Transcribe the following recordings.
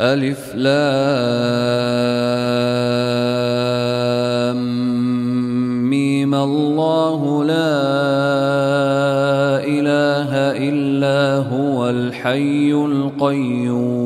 ألف لام. ميم الله لا إله إلا هو الحي القيوم.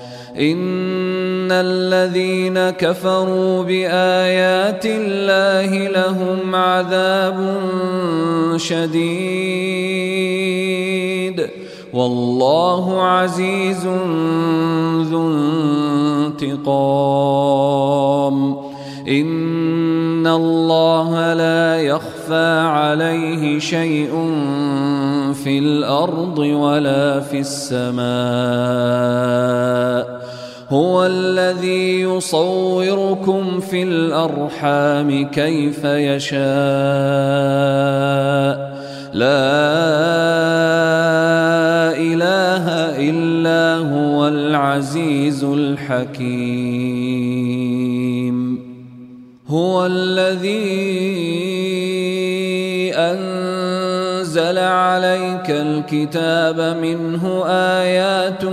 إن الذين كفروا بآيات الله لهم عذاب شديد والله عزيز ذو انتقام إن الله لا يخفى عليه شيء في الأرض ولا في السماء. هو الذي يصوركم في الأرحام كيف يشاء. لا إله إلا هو العزيز الحكيم. هو الذي أنزل عليك الكتاب منه آيات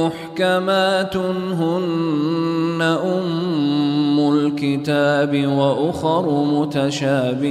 محكمات هن أم الكتاب وأخر متشابهات.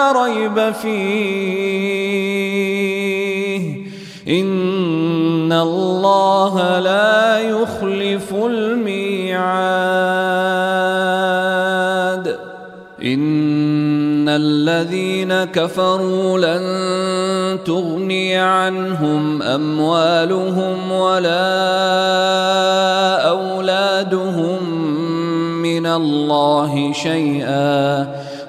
ريب فيه. إن الله لا يخلف الميعاد. إن الذين كفروا لن تغني عنهم أموالهم ولا أولادهم من الله شيئا.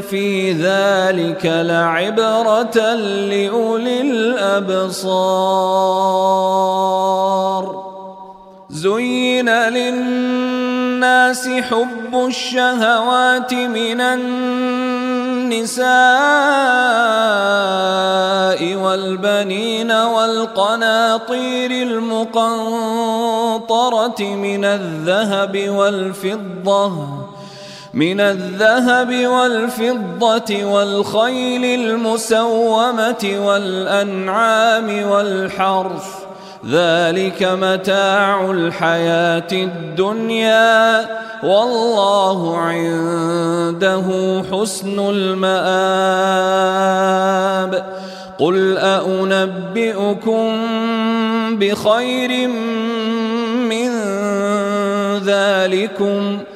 في ذلك لعبرة لأولي الأبصار زين للناس حب الشهوات من النساء والبنين والقناطير المقنطرة من الذهب والفضة من الذهب والفضة والخيل المسومة والأنعام والحرث. ذلك متاع الحياة الدنيا والله عنده حسن المآب. قل أنبئكم بخير من ذلكم ۖ؟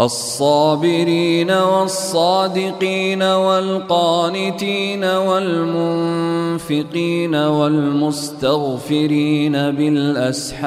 الصابرين والصادقين والقانتين والمنفقين والمستغفرين بالأسحار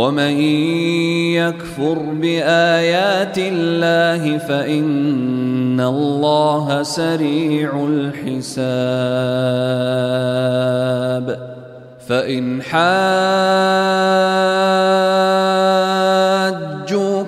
ومن يكفر بآيات الله فإن الله سريع الحساب. فإن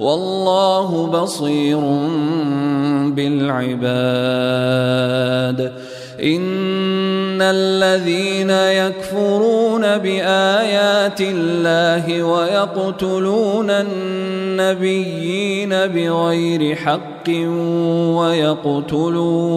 والله بصير بالعباد. إن الذين يكفرون بآيات الله ويقتلون النبيين بغير حق ويقتلون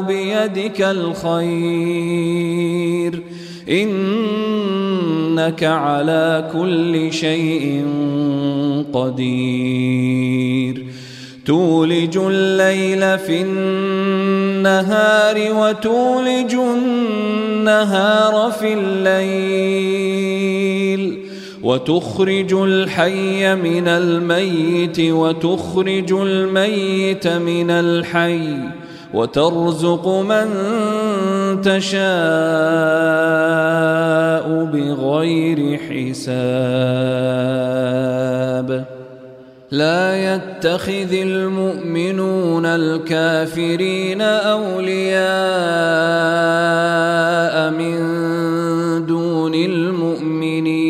بيدك الخير. إنك على كل شيء قدير. تولج الليل في النهار وتولج النهار في الليل. وتخرج الحي من الميت وتخرج الميت من الحي وترزق من تشاء بغير حساب. لا يتخذ المؤمنون الكافرين أولياء من دون المؤمنين.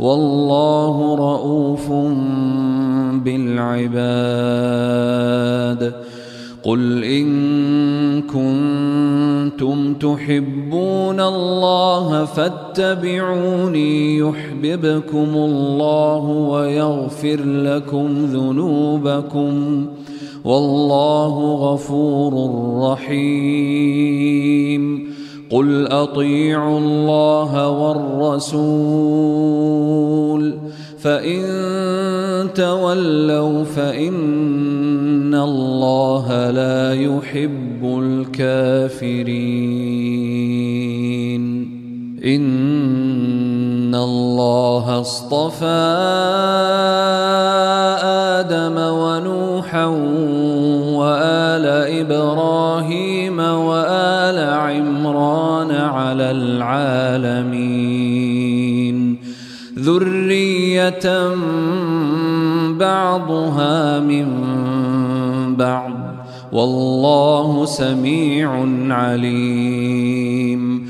والله رءوف بالعباد. قل إن كنتم تحبون الله فاتبعوني يحببكم الله ويغفر لكم ذنوبكم. والله غفور رحيم. قل اطيعوا الله والرسول فان تولوا فان الله لا يحب الكافرين ان الله اصطفى آدم ونوحا وآل إبراهيم وآل عمران على العالمين. ذرية بعضها من بعض. والله سميع عليم.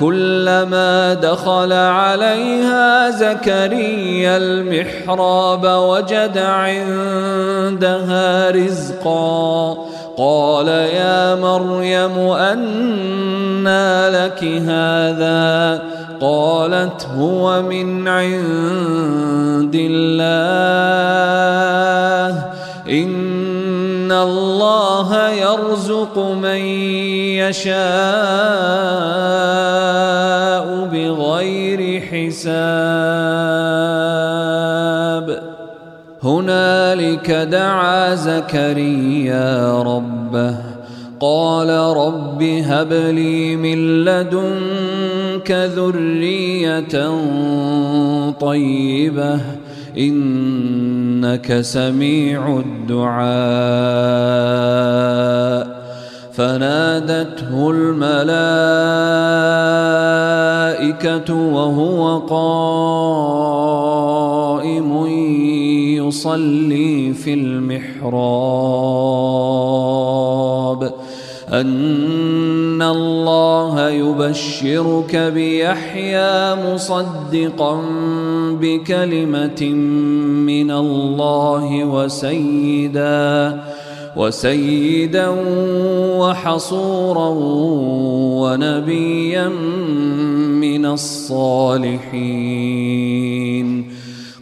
كلما دخل عليها زكريا المحراب وجد عندها رزقا. قال يا مريم أنى لك هذا؟ قالت هو من عند الله. إن الله يرزق من يشاء بغير حساب. هنالك دعا زكريا ربه قال رب هب لي من لدنك ذريه طيبه إنك سميع الدعاء. فنادته الملائكة وهو قائم يصلي في المحراب. أن الله يبشرك بيحيى مصدقا بكلمة من الله وسيدا وسيدا وحصورا ونبيا من الصالحين.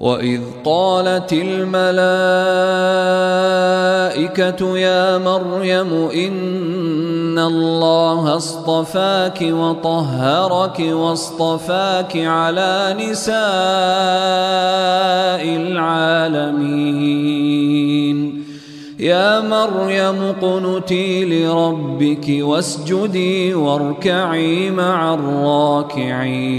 وإذ قالت الملائكة يا مريم إن الله اصطفاك وطهرك واصطفاك على نساء العالمين يا مريم قنتي لربك واسجدي واركعي مع الراكعين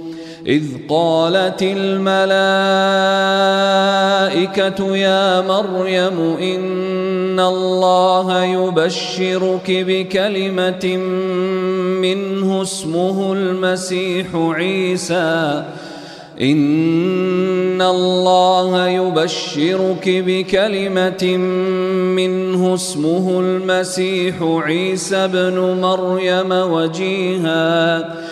إذ قالت الملائكة يا مريم إن الله يبشرك بكلمة منه اسمه المسيح عيسى. إن الله يبشرك بكلمة منه اسمه المسيح عيسى بن مريم وجيها.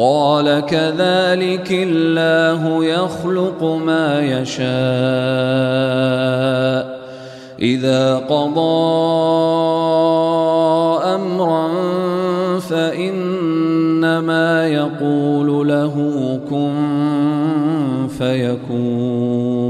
قال كذلك الله يخلق ما يشاء. إذا قضى أمرا فإنما يقول له كن فيكون.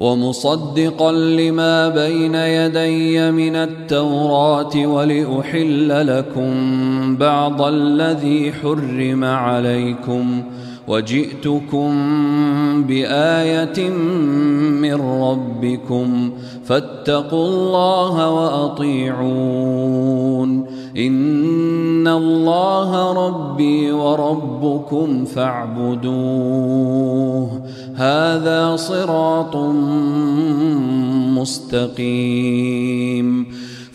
ومصدقا لما بين يدي من التوراة ولأحل لكم بعض الذي حرم عليكم ۖ وجئتكم بآية من ربكم فاتقوا الله وأطيعون. إن الله ربي وربكم فاعبدوه. هذا صراط مستقيم.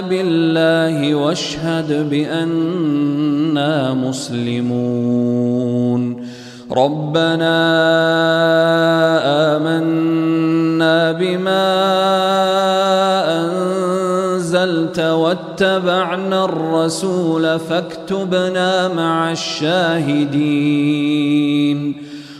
بالله واشهد بانا مسلمون. ربنا آمنا بما أنزلت واتبعنا الرسول فاكتبنا مع الشاهدين.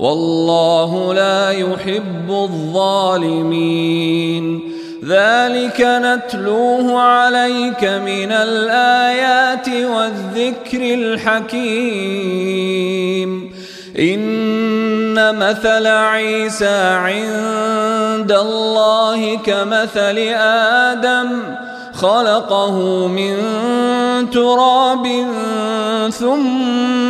والله لا يحب الظالمين. ذلك نتلوه عليك من الآيات والذكر الحكيم. إن مثل عيسى عند الله كمثل آدم خلقه من تراب ثم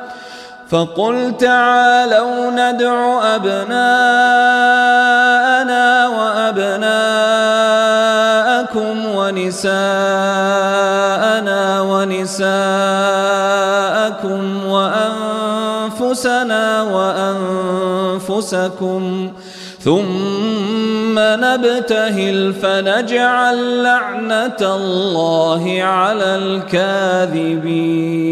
فقل تعالوا ندع أبناءنا وأبناءكم ونساءنا ونساءكم وأنفسنا وأنفسكم ثم نبتهل فنجعل لعنة الله على الكاذبين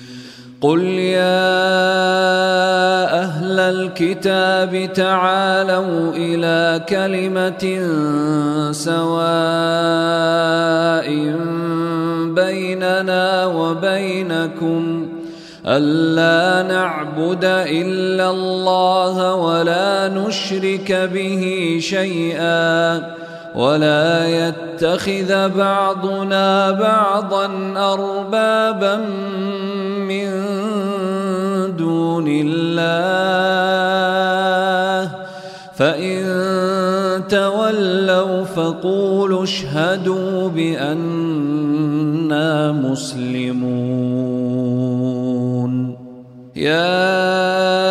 قل يا أهل الكتاب تعالوا إلى كلمة سواء بيننا وبينكم ألا نعبد إلا الله ولا نشرك به شيئا ولا يتخذ بعضنا بعضا أربابا من دون الله. فإن تولوا فقولوا اشهدوا بأننا مسلمون. يا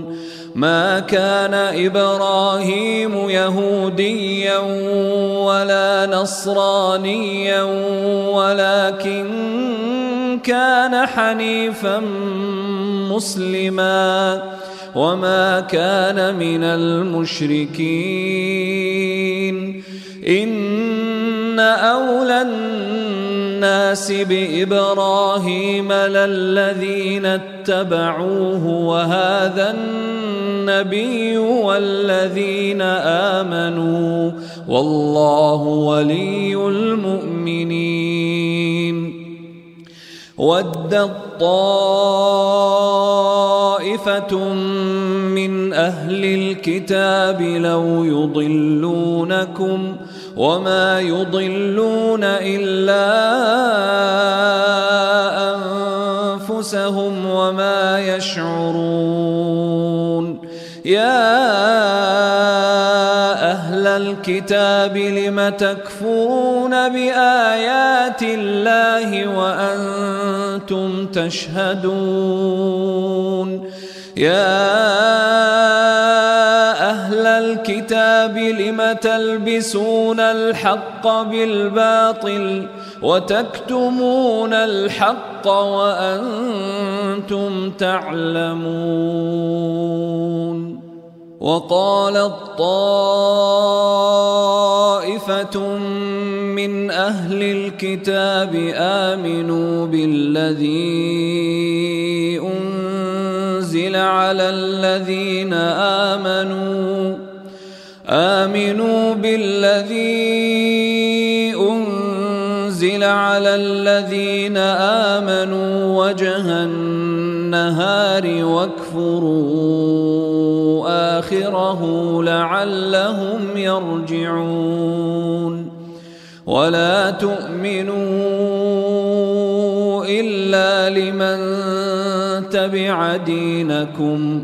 ما كان إبراهيم يهوديا ولا نصرانيا ولكن كان حنيفا مسلما. وما كان من المشركين. أولى الناس بإبراهيم للذين اتبعوه وهذا النبي والذين آمنوا والله ولي المؤمنين ودت طائفة من أهل الكتاب لو يضلونكم وما يضلون إلا أنفسهم وما يشعرون يا أهل الكتاب لم تكفرون بآيات الله وأنتم تشهدون يا لم تلبسون الحق بالباطل وتكتمون الحق وأنتم تعلمون وقالت طائفة من أهل الكتاب آمنوا بالذي أنزل على الذين آمنوا آمنوا بالذي أنزل على الذين آمنوا وجه النهار واكفروا آخره لعلهم يرجعون. ولا تؤمنوا إلا لمن تبع دينكم.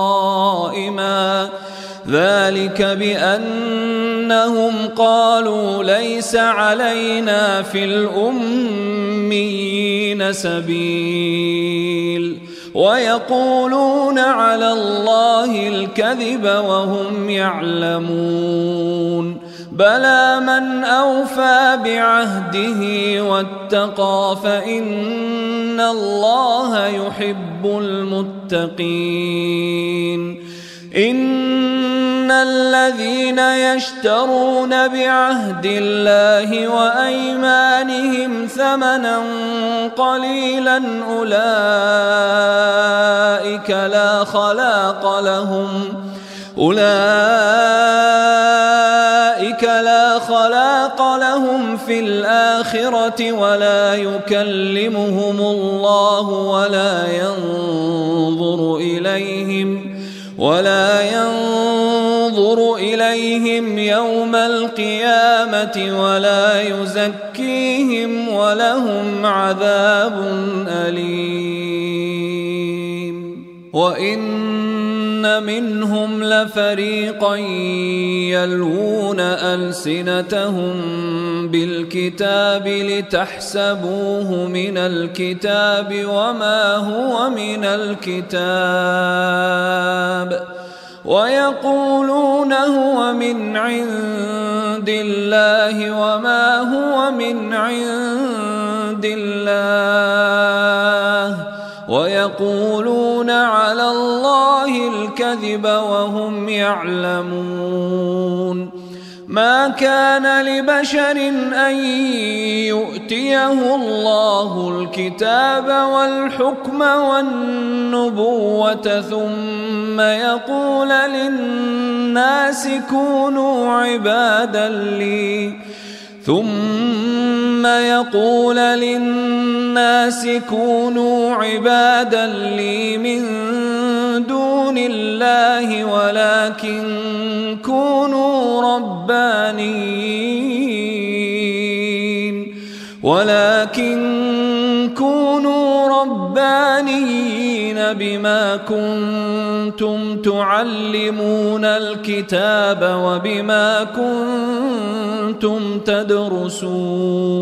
ذلك بأنهم قالوا ليس علينا في الأميين سبيل ويقولون على الله الكذب وهم يعلمون بلى من أوفى بعهده واتقى فإن الله يحب المتقين إن الذين يشترون بعهد الله وأيمانهم ثمنا قليلا أولئك لا خلاق لهم. أولئك لا خلاق لهم في الآخرة ولا يكلمهم الله ولا ينظر إليهم. ولا ينظر إليهم يوم القيامة ولا يزكيهم ولهم عذاب أليم. وإن منهم لفريقا يلوون ألسنتهم بالكتاب لتحسبوه من الكتاب وما هو من الكتاب ويقولون هو من عند الله وما هو من عند الله ويقولون على الله الكذب وهم يعلمون. ما كان لبشر أن يؤتيه الله الكتاب والحكم والنبوة ثم يقول للناس كونوا عبادا لي. ثم يقول للناس كونوا عبادا لي من دون الله ولكن كونوا ربانيين. ولكن بما كنتم تعلمون الكتاب وبما كنتم تدرسون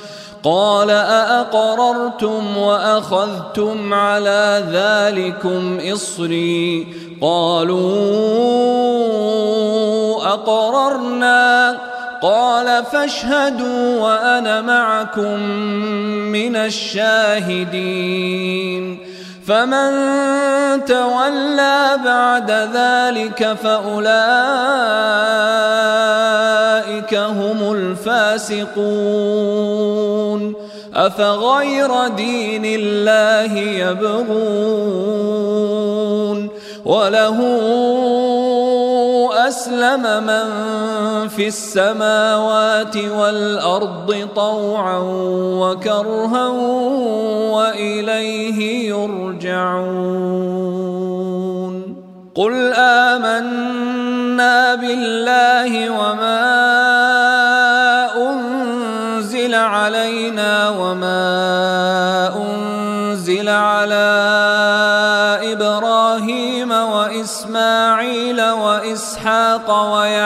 قال أأقررتم وأخذتم على ذلكم إصري؟ قالوا أقررنا. قال فاشهدوا وأنا معكم من الشاهدين. فمن تولى بعد ذلك فأولئك هم الفاسقون. أفغير دين الله يبغون وله أسلم من في السماوات والأرض طوعا وكرها وإليه يرجعون. قل آمنا بالله وما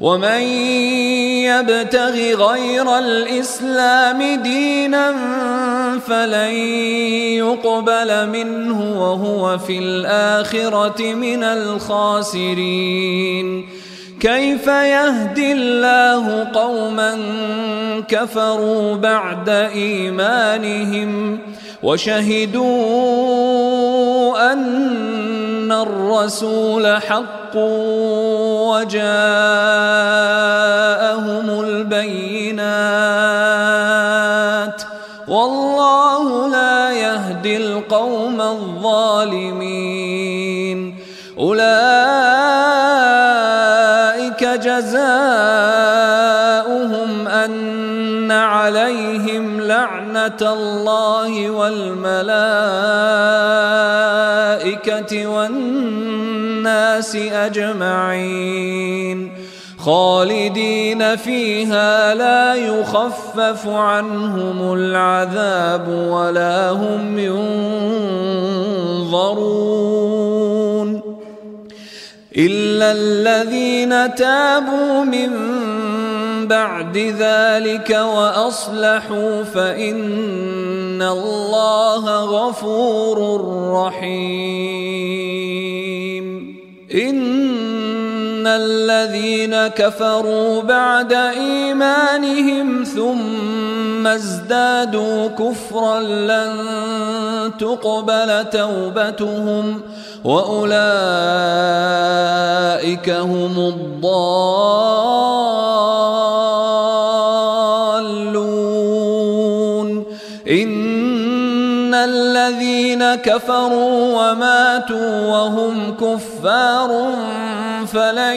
ومن يبتغ غير الإسلام دينا فلن يقبل منه وهو في الآخرة من الخاسرين. كيف يهدي الله قوما كفروا بعد إيمانهم؟ وشهدوا أن الرسول حق وجاءهم البينات والله لا يهدي القوم الظالمين. أولئك الله والملائكة والناس أجمعين. خالدين فيها لا يخفف عنهم العذاب ولا هم ينظرون إلا الذين تابوا من بعد ذلك وأصلحوا فإن الله غفور رحيم. إن الذين كفروا بعد إيمانهم ثم ازدادوا كفرا لن تقبل توبتهم وأولئك هم الضالون. إن الذين كفروا وماتوا وهم كفار فلن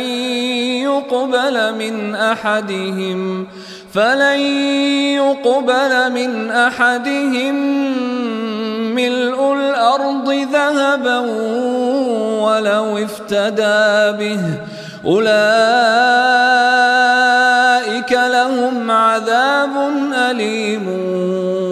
يقبل من أحدهم فلن يقبل من أحدهم ملء الأرض ذهبا ولو افتدى به أولئك لهم عذاب أليم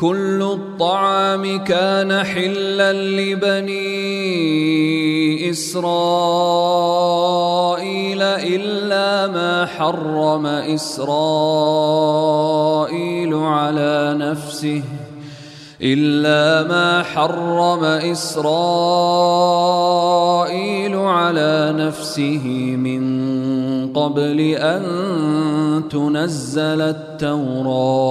كل الطعام كان حلا لبني إسرائيل إلا ما حرم إسرائيل على نفسه إلا ما حرم إسرائيل على نفسه من قبل أن تنزل التوراة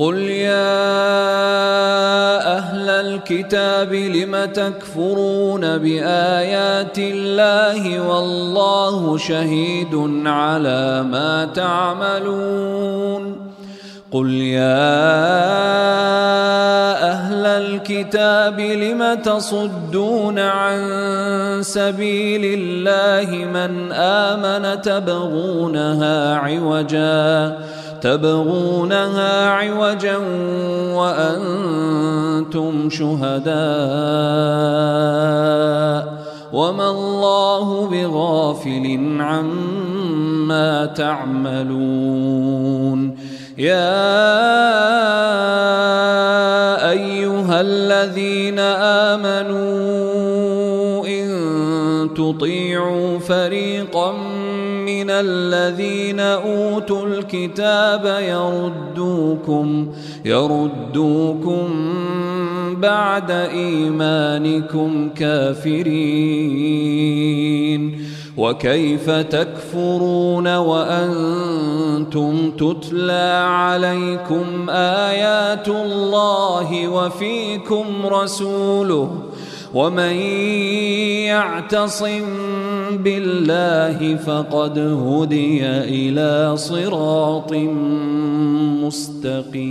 قل يا أهل الكتاب لم تكفرون بايات الله والله شهيد على ما تعملون قل يا أهل الكتاب لم تصدون عن سبيل الله من امن تبغونها عوجا تبغونها عوجا وأنتم شهداء وما الله بغافل عما تعملون يا أيها الذين آمنوا إن تطيعوا فريقا من الذين أوتوا الكتاب يردوكم يردوكم بعد إيمانكم كافرين. وكيف تكفرون وأنتم تتلى عليكم آيات الله وفيكم رسوله؟ ومن يعتصم بالله فقد هدي إلى صراط مستقيم.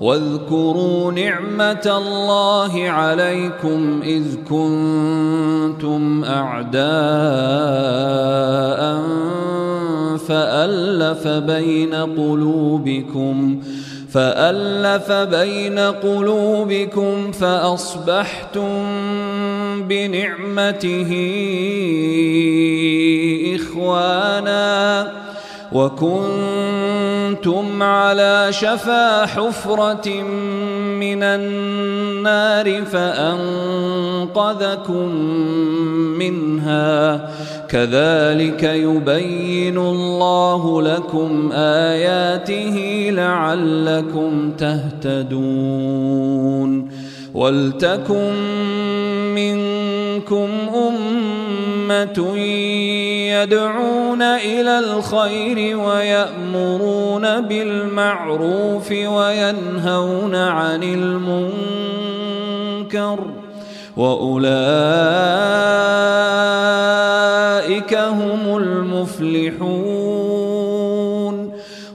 واذكروا نعمة الله عليكم إذ كنتم أعداء فألف بين قلوبكم فألف بين قلوبكم فأصبحتم بنعمته إخوانا. وكنتم على شفا حفرة من النار فأنقذكم منها. كذلك يبين الله لكم آياته لعلكم تهتدون. ولتكن منكم أمة يدعون إلى الخير ويأمرون بالمعروف وينهون عن المنكر وأولئك هم المفلحون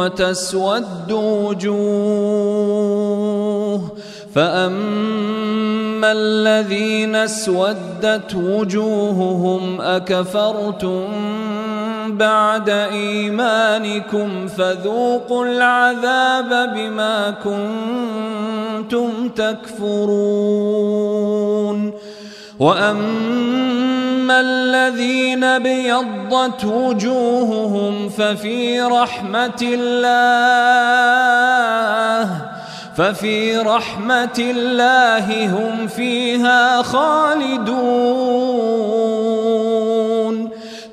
وتسود وجوه فأما الذين اسودت وجوههم أكفرتم بعد إيمانكم فذوقوا العذاب بما كنتم تكفرون وأما الذين بيضت وجوههم ففي رحمة الله ففي رحمة الله هم فيها خالدون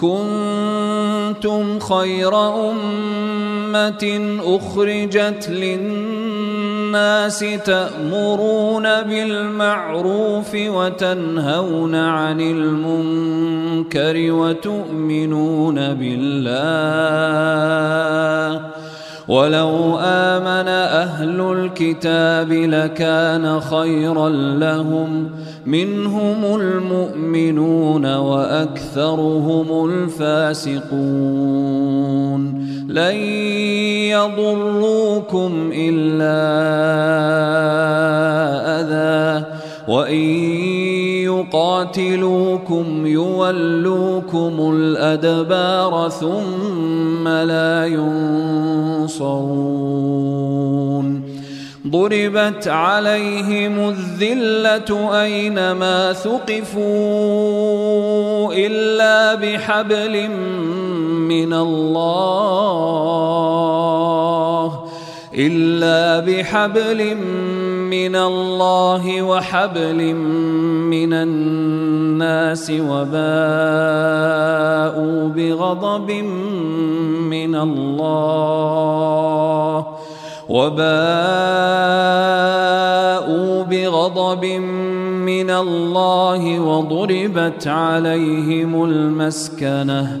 كنتم خير أمة أخرجت للناس تأمرون بالمعروف وتنهون عن المنكر وتؤمنون بالله ولو آمن أهل الكتاب لكان خيرا لهم منهم المؤمنون وأكثرهم الفاسقون لن يضروكم إلا أذى وإن يقاتلوكم يولوكم الأدبار ثم لا ينصرون. ضربت عليهم الذلة أينما ثقفوا إلا بحبل من الله. إلا بحبل من الله وحبل من الناس وباءوا بغضب من الله وباءوا بغضب من الله وضربت عليهم المسكنة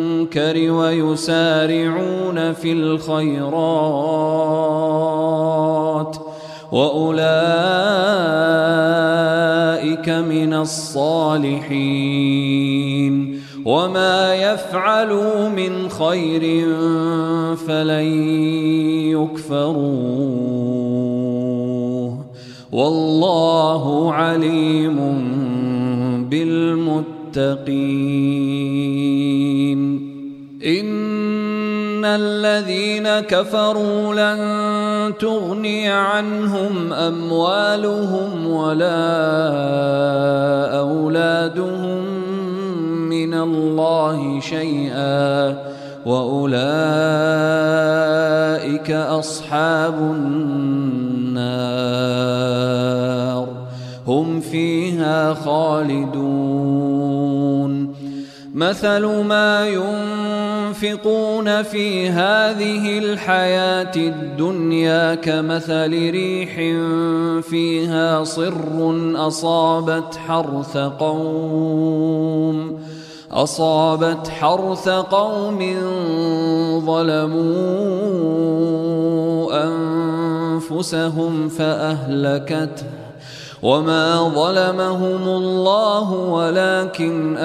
المنكر ويسارعون في الخيرات وأولئك من الصالحين وما يفعلوا من خير فلن يكفروه والله عليم بالمتقين الذين كفروا لن تغني عنهم أموالهم ولا أولادهم من الله شيئا وأولئك أصحاب النار. هم فيها خالدون. مثل ما ينفق في هذه الحياة الدنيا كمثل ريح فيها صر أصابت حرث قوم أصابت حرث قوم ظلموا أنفسهم فأهلكته وما ظلمهم الله ولكن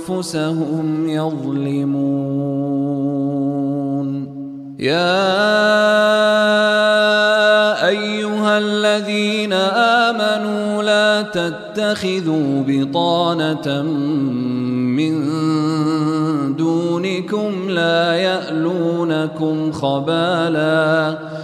أنفسهم يظلمون يا أيها الذين آمنوا لا تتخذوا بطانة من دونكم لا يألونكم خبالاً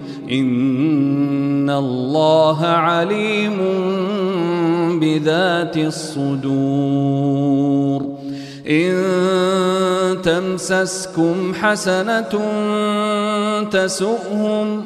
ان الله عليم بذات الصدور ان تمسسكم حسنه تسؤهم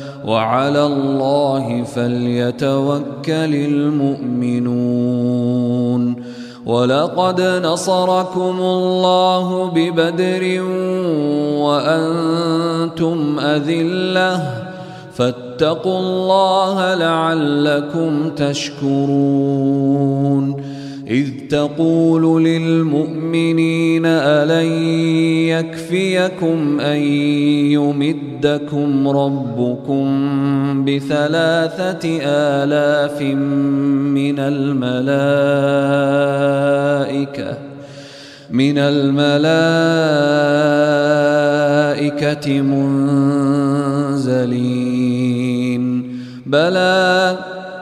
وعلى الله فليتوكل المؤمنون. ولقد نصركم الله ببدر وأنتم أذلة. فاتقوا الله لعلكم تشكرون. إذ تقول للمؤمنين ألن يكفيكم أن يمدكم ربكم بثلاثة آلاف من الملائكة من الملائكة منزلين. بلى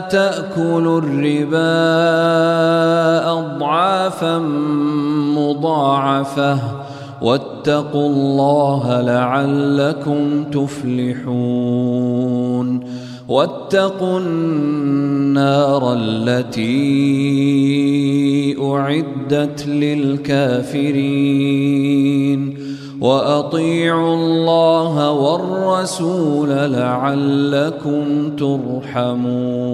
لا تاكلوا الربا أضعافا مضاعفة. واتقوا الله لعلكم تفلحون. واتقوا النار التي أعدت للكافرين. وأطيعوا الله والرسول لعلكم ترحمون.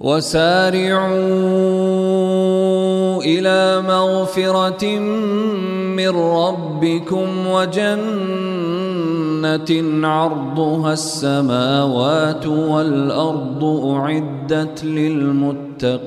وسارعوا إلى مغفرة من ربكم وجنة عرضها السماوات والأرض أعدت للمتقين.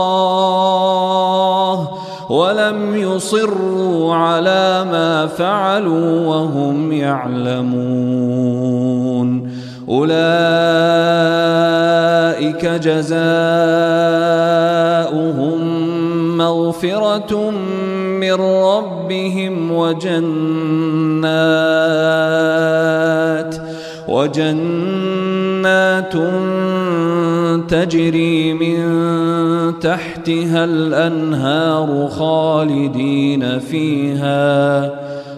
يصروا على ما فعلوا وهم يعلمون. أولئك جزاؤهم مغفرة من ربهم وجنات وجنات تجري من تحتها الأنهار خالدين فيها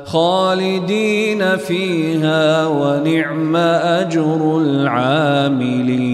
خالدين فيها ونعم أجر العاملين.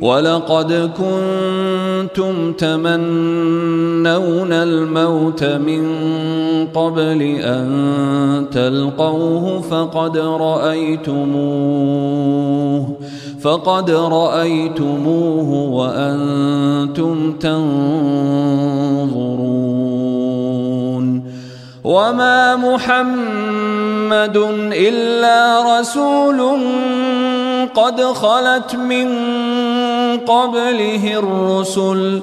ولقد كنتم تمنون الموت من قبل أن تلقوه فقد رأيتموه فقد رأيتموه وأنتم تنظرون. وما محمد إلا رسول قد خلت من قبله الرسل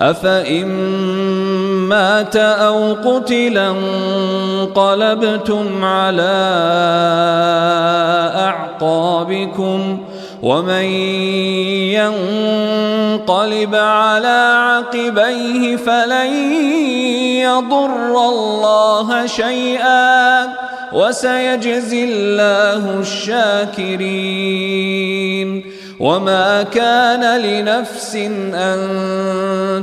أفإن مات أو قتلا انقلبتم على أعقابكم ومن ينقلب على عقبيه فلن يضر الله شيئا وسيجزي الله الشاكرين. وما كان لنفس أن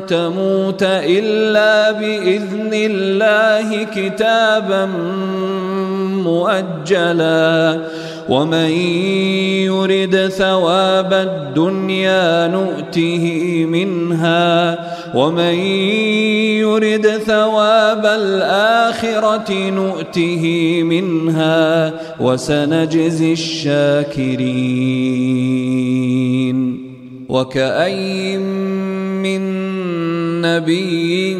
تموت إلا بإذن الله كتابا مؤجلا. ومن يرد ثواب الدنيا نؤته منها ومن يرد ثواب الآخرة نؤته منها وسنجزي الشاكرين وكأين من نبي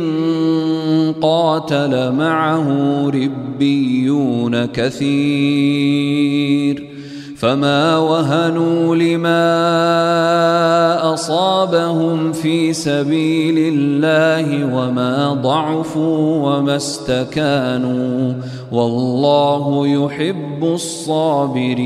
قاتل معه ربيون كثير فما وهنوا لما أصابهم في سبيل الله وما ضعفوا وما استكانوا والله يحب الصابرين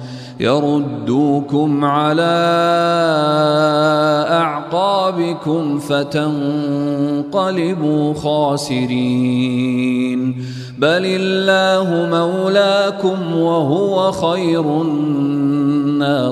يردوكم على أعقابكم فتنقلبوا خاسرين. بل الله مولاكم وهو خير الناصرين.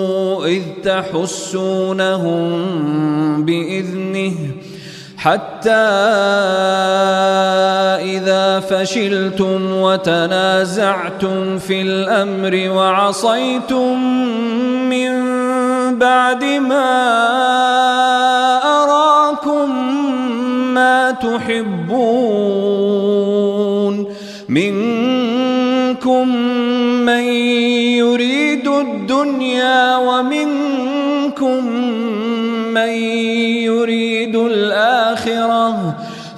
إذ تحسونهم بإذنه حتى إذا فشلتم وتنازعتم في الأمر وعصيتم من بعد ما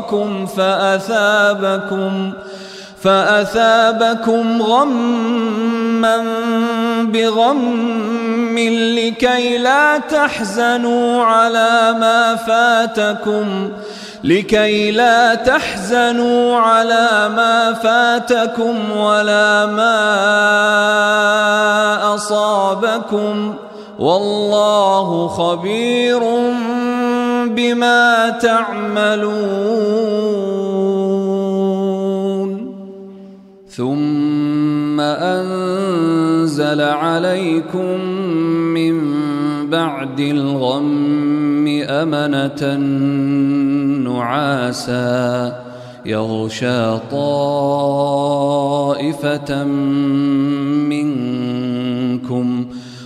أخراكم فأثابكم فأثابكم غما بغم لكي لا تحزنوا على ما فاتكم لكي لا تحزنوا على ما فاتكم ولا ما أصابكم والله خبير بما تعملون. ثم أنزل عليكم من بعد الغم أمنة نعاسا يغشى طائفة منكم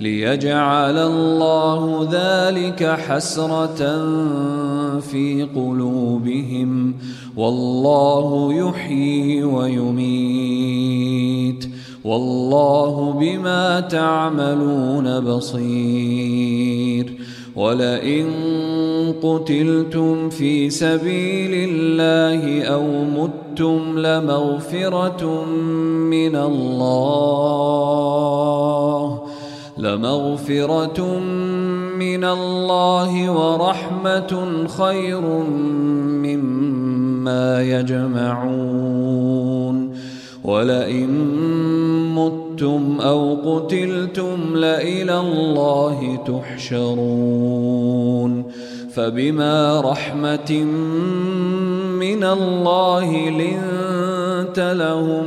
ليجعل الله ذلك حسرة في قلوبهم. والله يحيي ويميت. والله بما تعملون بصير. ولئن قتلتم في سبيل الله أو متم لمغفرة من الله. لمغفرة من الله ورحمة خير مما يجمعون. ولئن متم أو قتلتم لإلى الله تحشرون. فبما رحمة من الله لنت لهم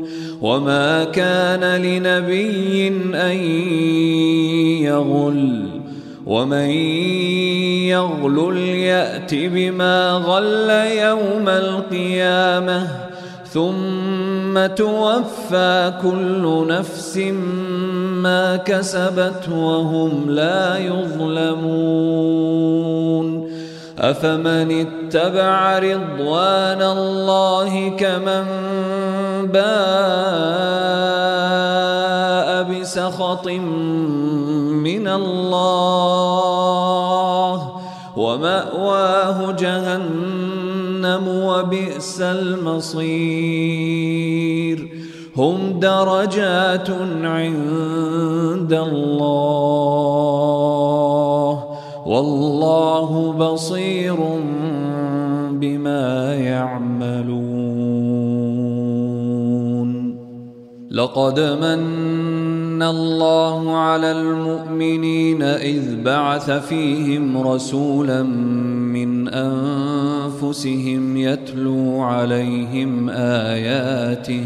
وما كان لنبي أن يغل ومن يغل يأت بما غل يوم القيامة ثم توفى كل نفس ما كسبت وهم لا يظلمون أفمن اتبع رضوان الله كمن باء بسخط من الله ومأواه جهنم وبئس المصير هم درجات عند الله والله بصير بما يعملون. لقد من الله على المؤمنين إذ بعث فيهم رسولا من أنفسهم يتلو عليهم آياته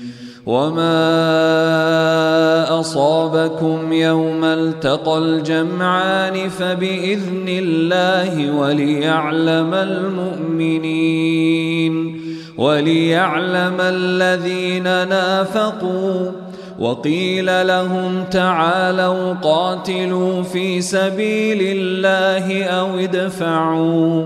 وما أصابكم يوم التقى الجمعان فبإذن الله وليعلم المؤمنين وليعلم الذين نافقوا وقيل لهم تعالوا قاتلوا في سبيل الله أو ادفعوا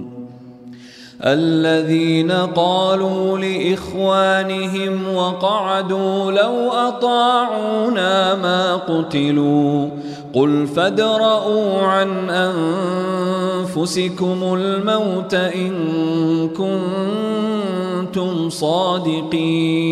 الذين قالوا لإخوانهم وقعدوا لو أطاعونا ما قتلوا قل فادرءوا عن أنفسكم الموت إن كنتم صادقين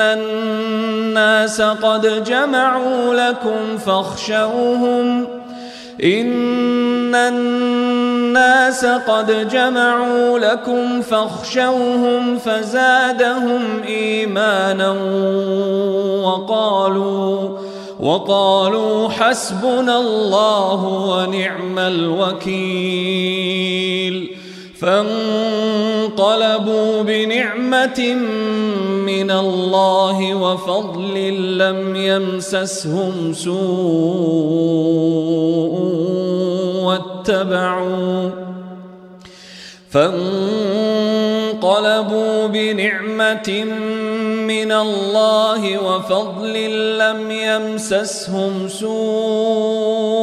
الناس قد جمعوا لكم فاخشوهم إن الناس قد جمعوا لكم فاخشوهم فزادهم إيمانا وقالوا وقالوا حسبنا الله ونعم الوكيل فانقلبوا بنعمة من الله وفضل لم يمسسهم سوء واتبعوا. فانقلبوا بنعمة من الله وفضل لم يمسسهم سوء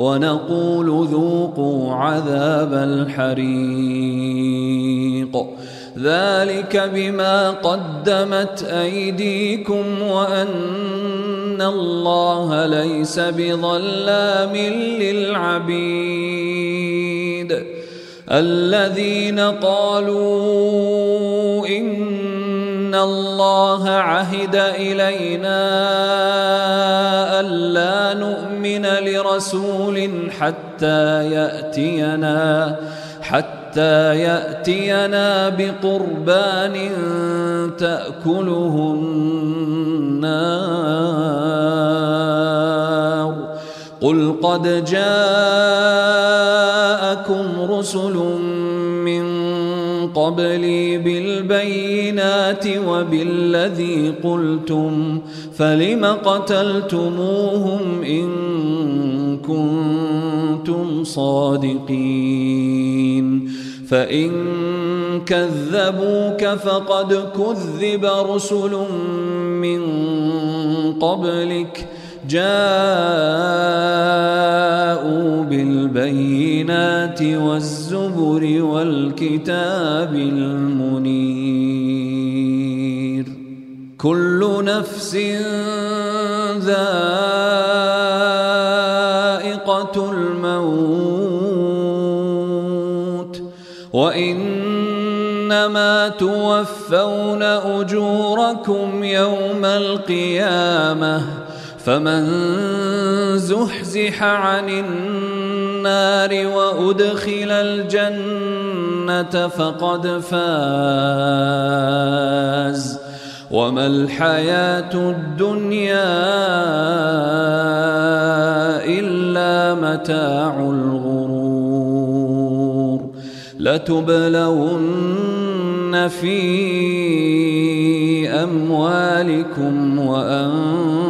ونقول ذوقوا عذاب الحريق. ذلك بما قدمت أيديكم وأن الله ليس بظلام للعبيد. الذين قالوا ان الله عهد الينا الا نؤمن لرسول حتى ياتينا حتى ياتينا بقربان تاكله النار. قل قد جاءكم رسل من قبلي بالبينات وبالذي قلتم فلم قتلتموهم إن كنتم صادقين. فإن كذبوك فقد كذب رسل من قبلك جاءوا بالبينات والزبر والكتاب المنير. كل نفس ذائقة الموت. وإنما توفون أجوركم يوم القيامة. فمن زحزح عن النار وأدخل الجنة فقد فاز. وما الحياة الدنيا إلا متاع الغرور. لتبلون في أموالكم وأنفسكم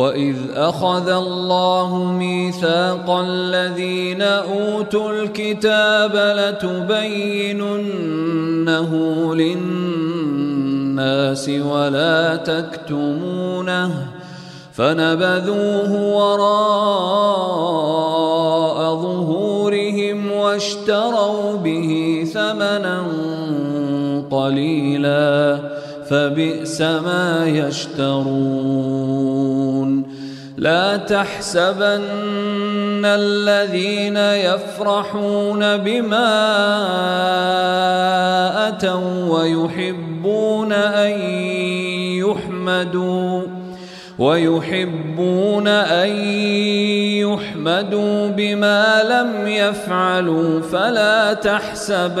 وإذ أخذ الله ميثاق الذين أوتوا الكتاب لتبيننه للناس ولا تكتمونه فنبذوه وراء ظهورهم واشتروا به ثمنا قليلاً فبئس ما يشترون. لا تحسبن الذين يفرحون بما أتوا ويحبون أن يحمدوا ويحبون أن يحمدوا بما لم يفعلوا. فلا تحسبنهم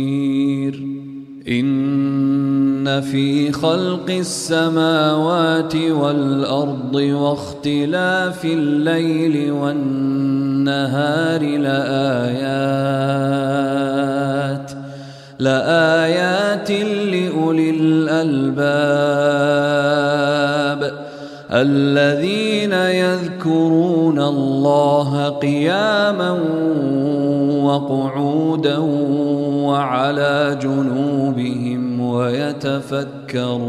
إن في خلق السماوات والأرض واختلاف الليل والنهار لآيات لآيات لأولي الألباب. الذين يذكرون الله قياما وقعودا وعلى جنوبهم ويتفكرون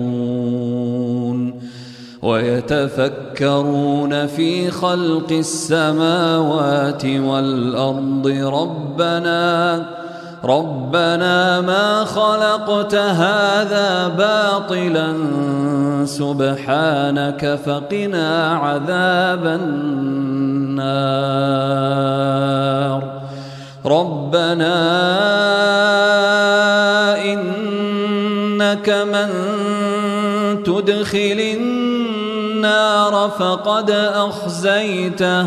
ويتفكرون في خلق السماوات والأرض ربنا ربنا ما خلقت هذا باطلا سبحانك فقنا عذاب النار. ربنا إنك من تدخل النار فقد أخزيته.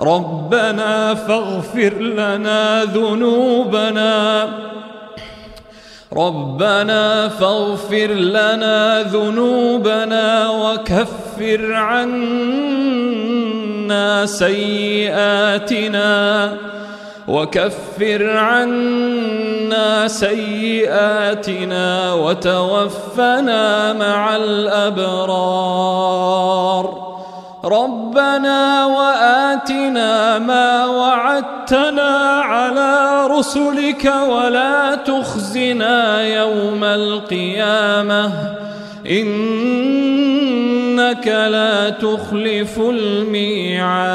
ربنا فاغفر لنا ذنوبنا. ربنا فاغفر لنا ذنوبنا وكفر عنا سيئاتنا. وكفر عنا سيئاتنا وتوفنا مع الأبرار. ربنا وآتنا ما وعدتنا على رسلك ولا تخزنا يوم القيامة. إنك لا تخلف الميعاد.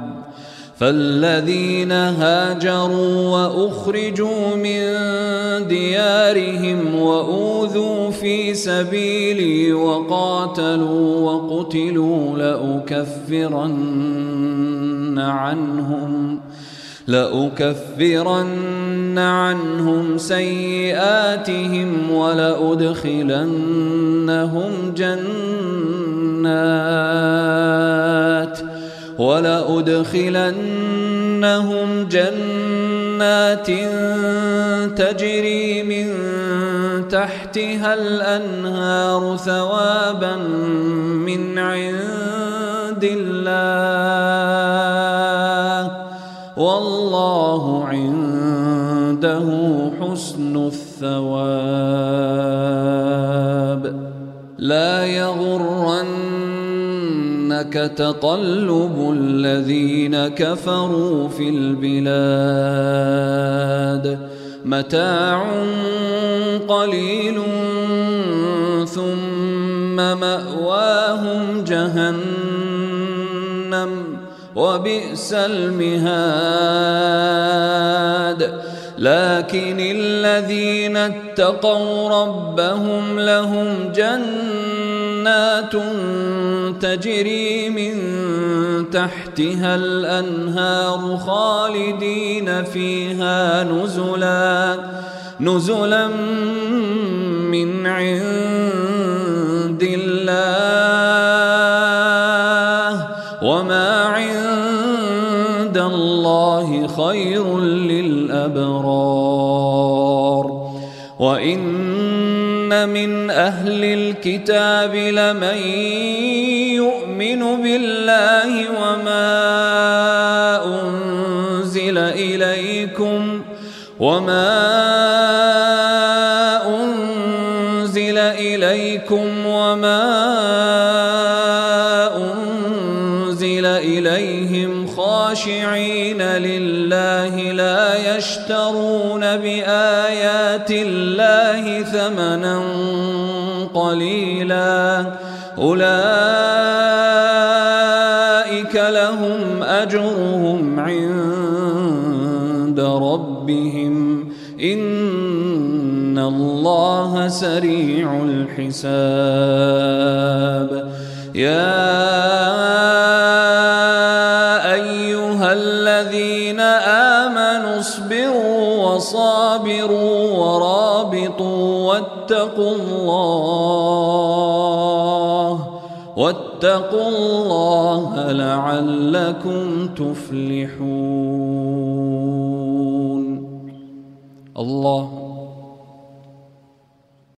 فالذين هاجروا واخرجوا من ديارهم واوذوا في سبيلي وقاتلوا وقتلوا لأكفرن عنهم لأكفرن عنهم سيئاتهم ولأدخلنهم جنات ولأدخلنهم جنات تجري من تحتها الأنهار ثوابا من عند الله. والله عنده حسن الثواب. لا يغرن يغرنك تقلب الذين كفروا في البلاد. متاع قليل ثم مأواهم جهنم وبئس المهاد. لكن الذين اتقوا ربهم لهم جنات تجري من تحتها الأنهار خالدين فيها نزلا نزلا من عند الله. وما عند الله خير للأبرار. وإن من أهل الكتاب لمن يؤمن بالله وما أنزل إليكم وما أنزل إليكم وما أنزل إليهم خاشعين لله لا يشترون بآيات الله ثمنا قليلا. أولئك لهم أجرهم عند ربهم. إن الله سريع الحساب. يا وصابروا ورابطوا واتقوا الله واتقوا الله لعلكم تفلحون. الله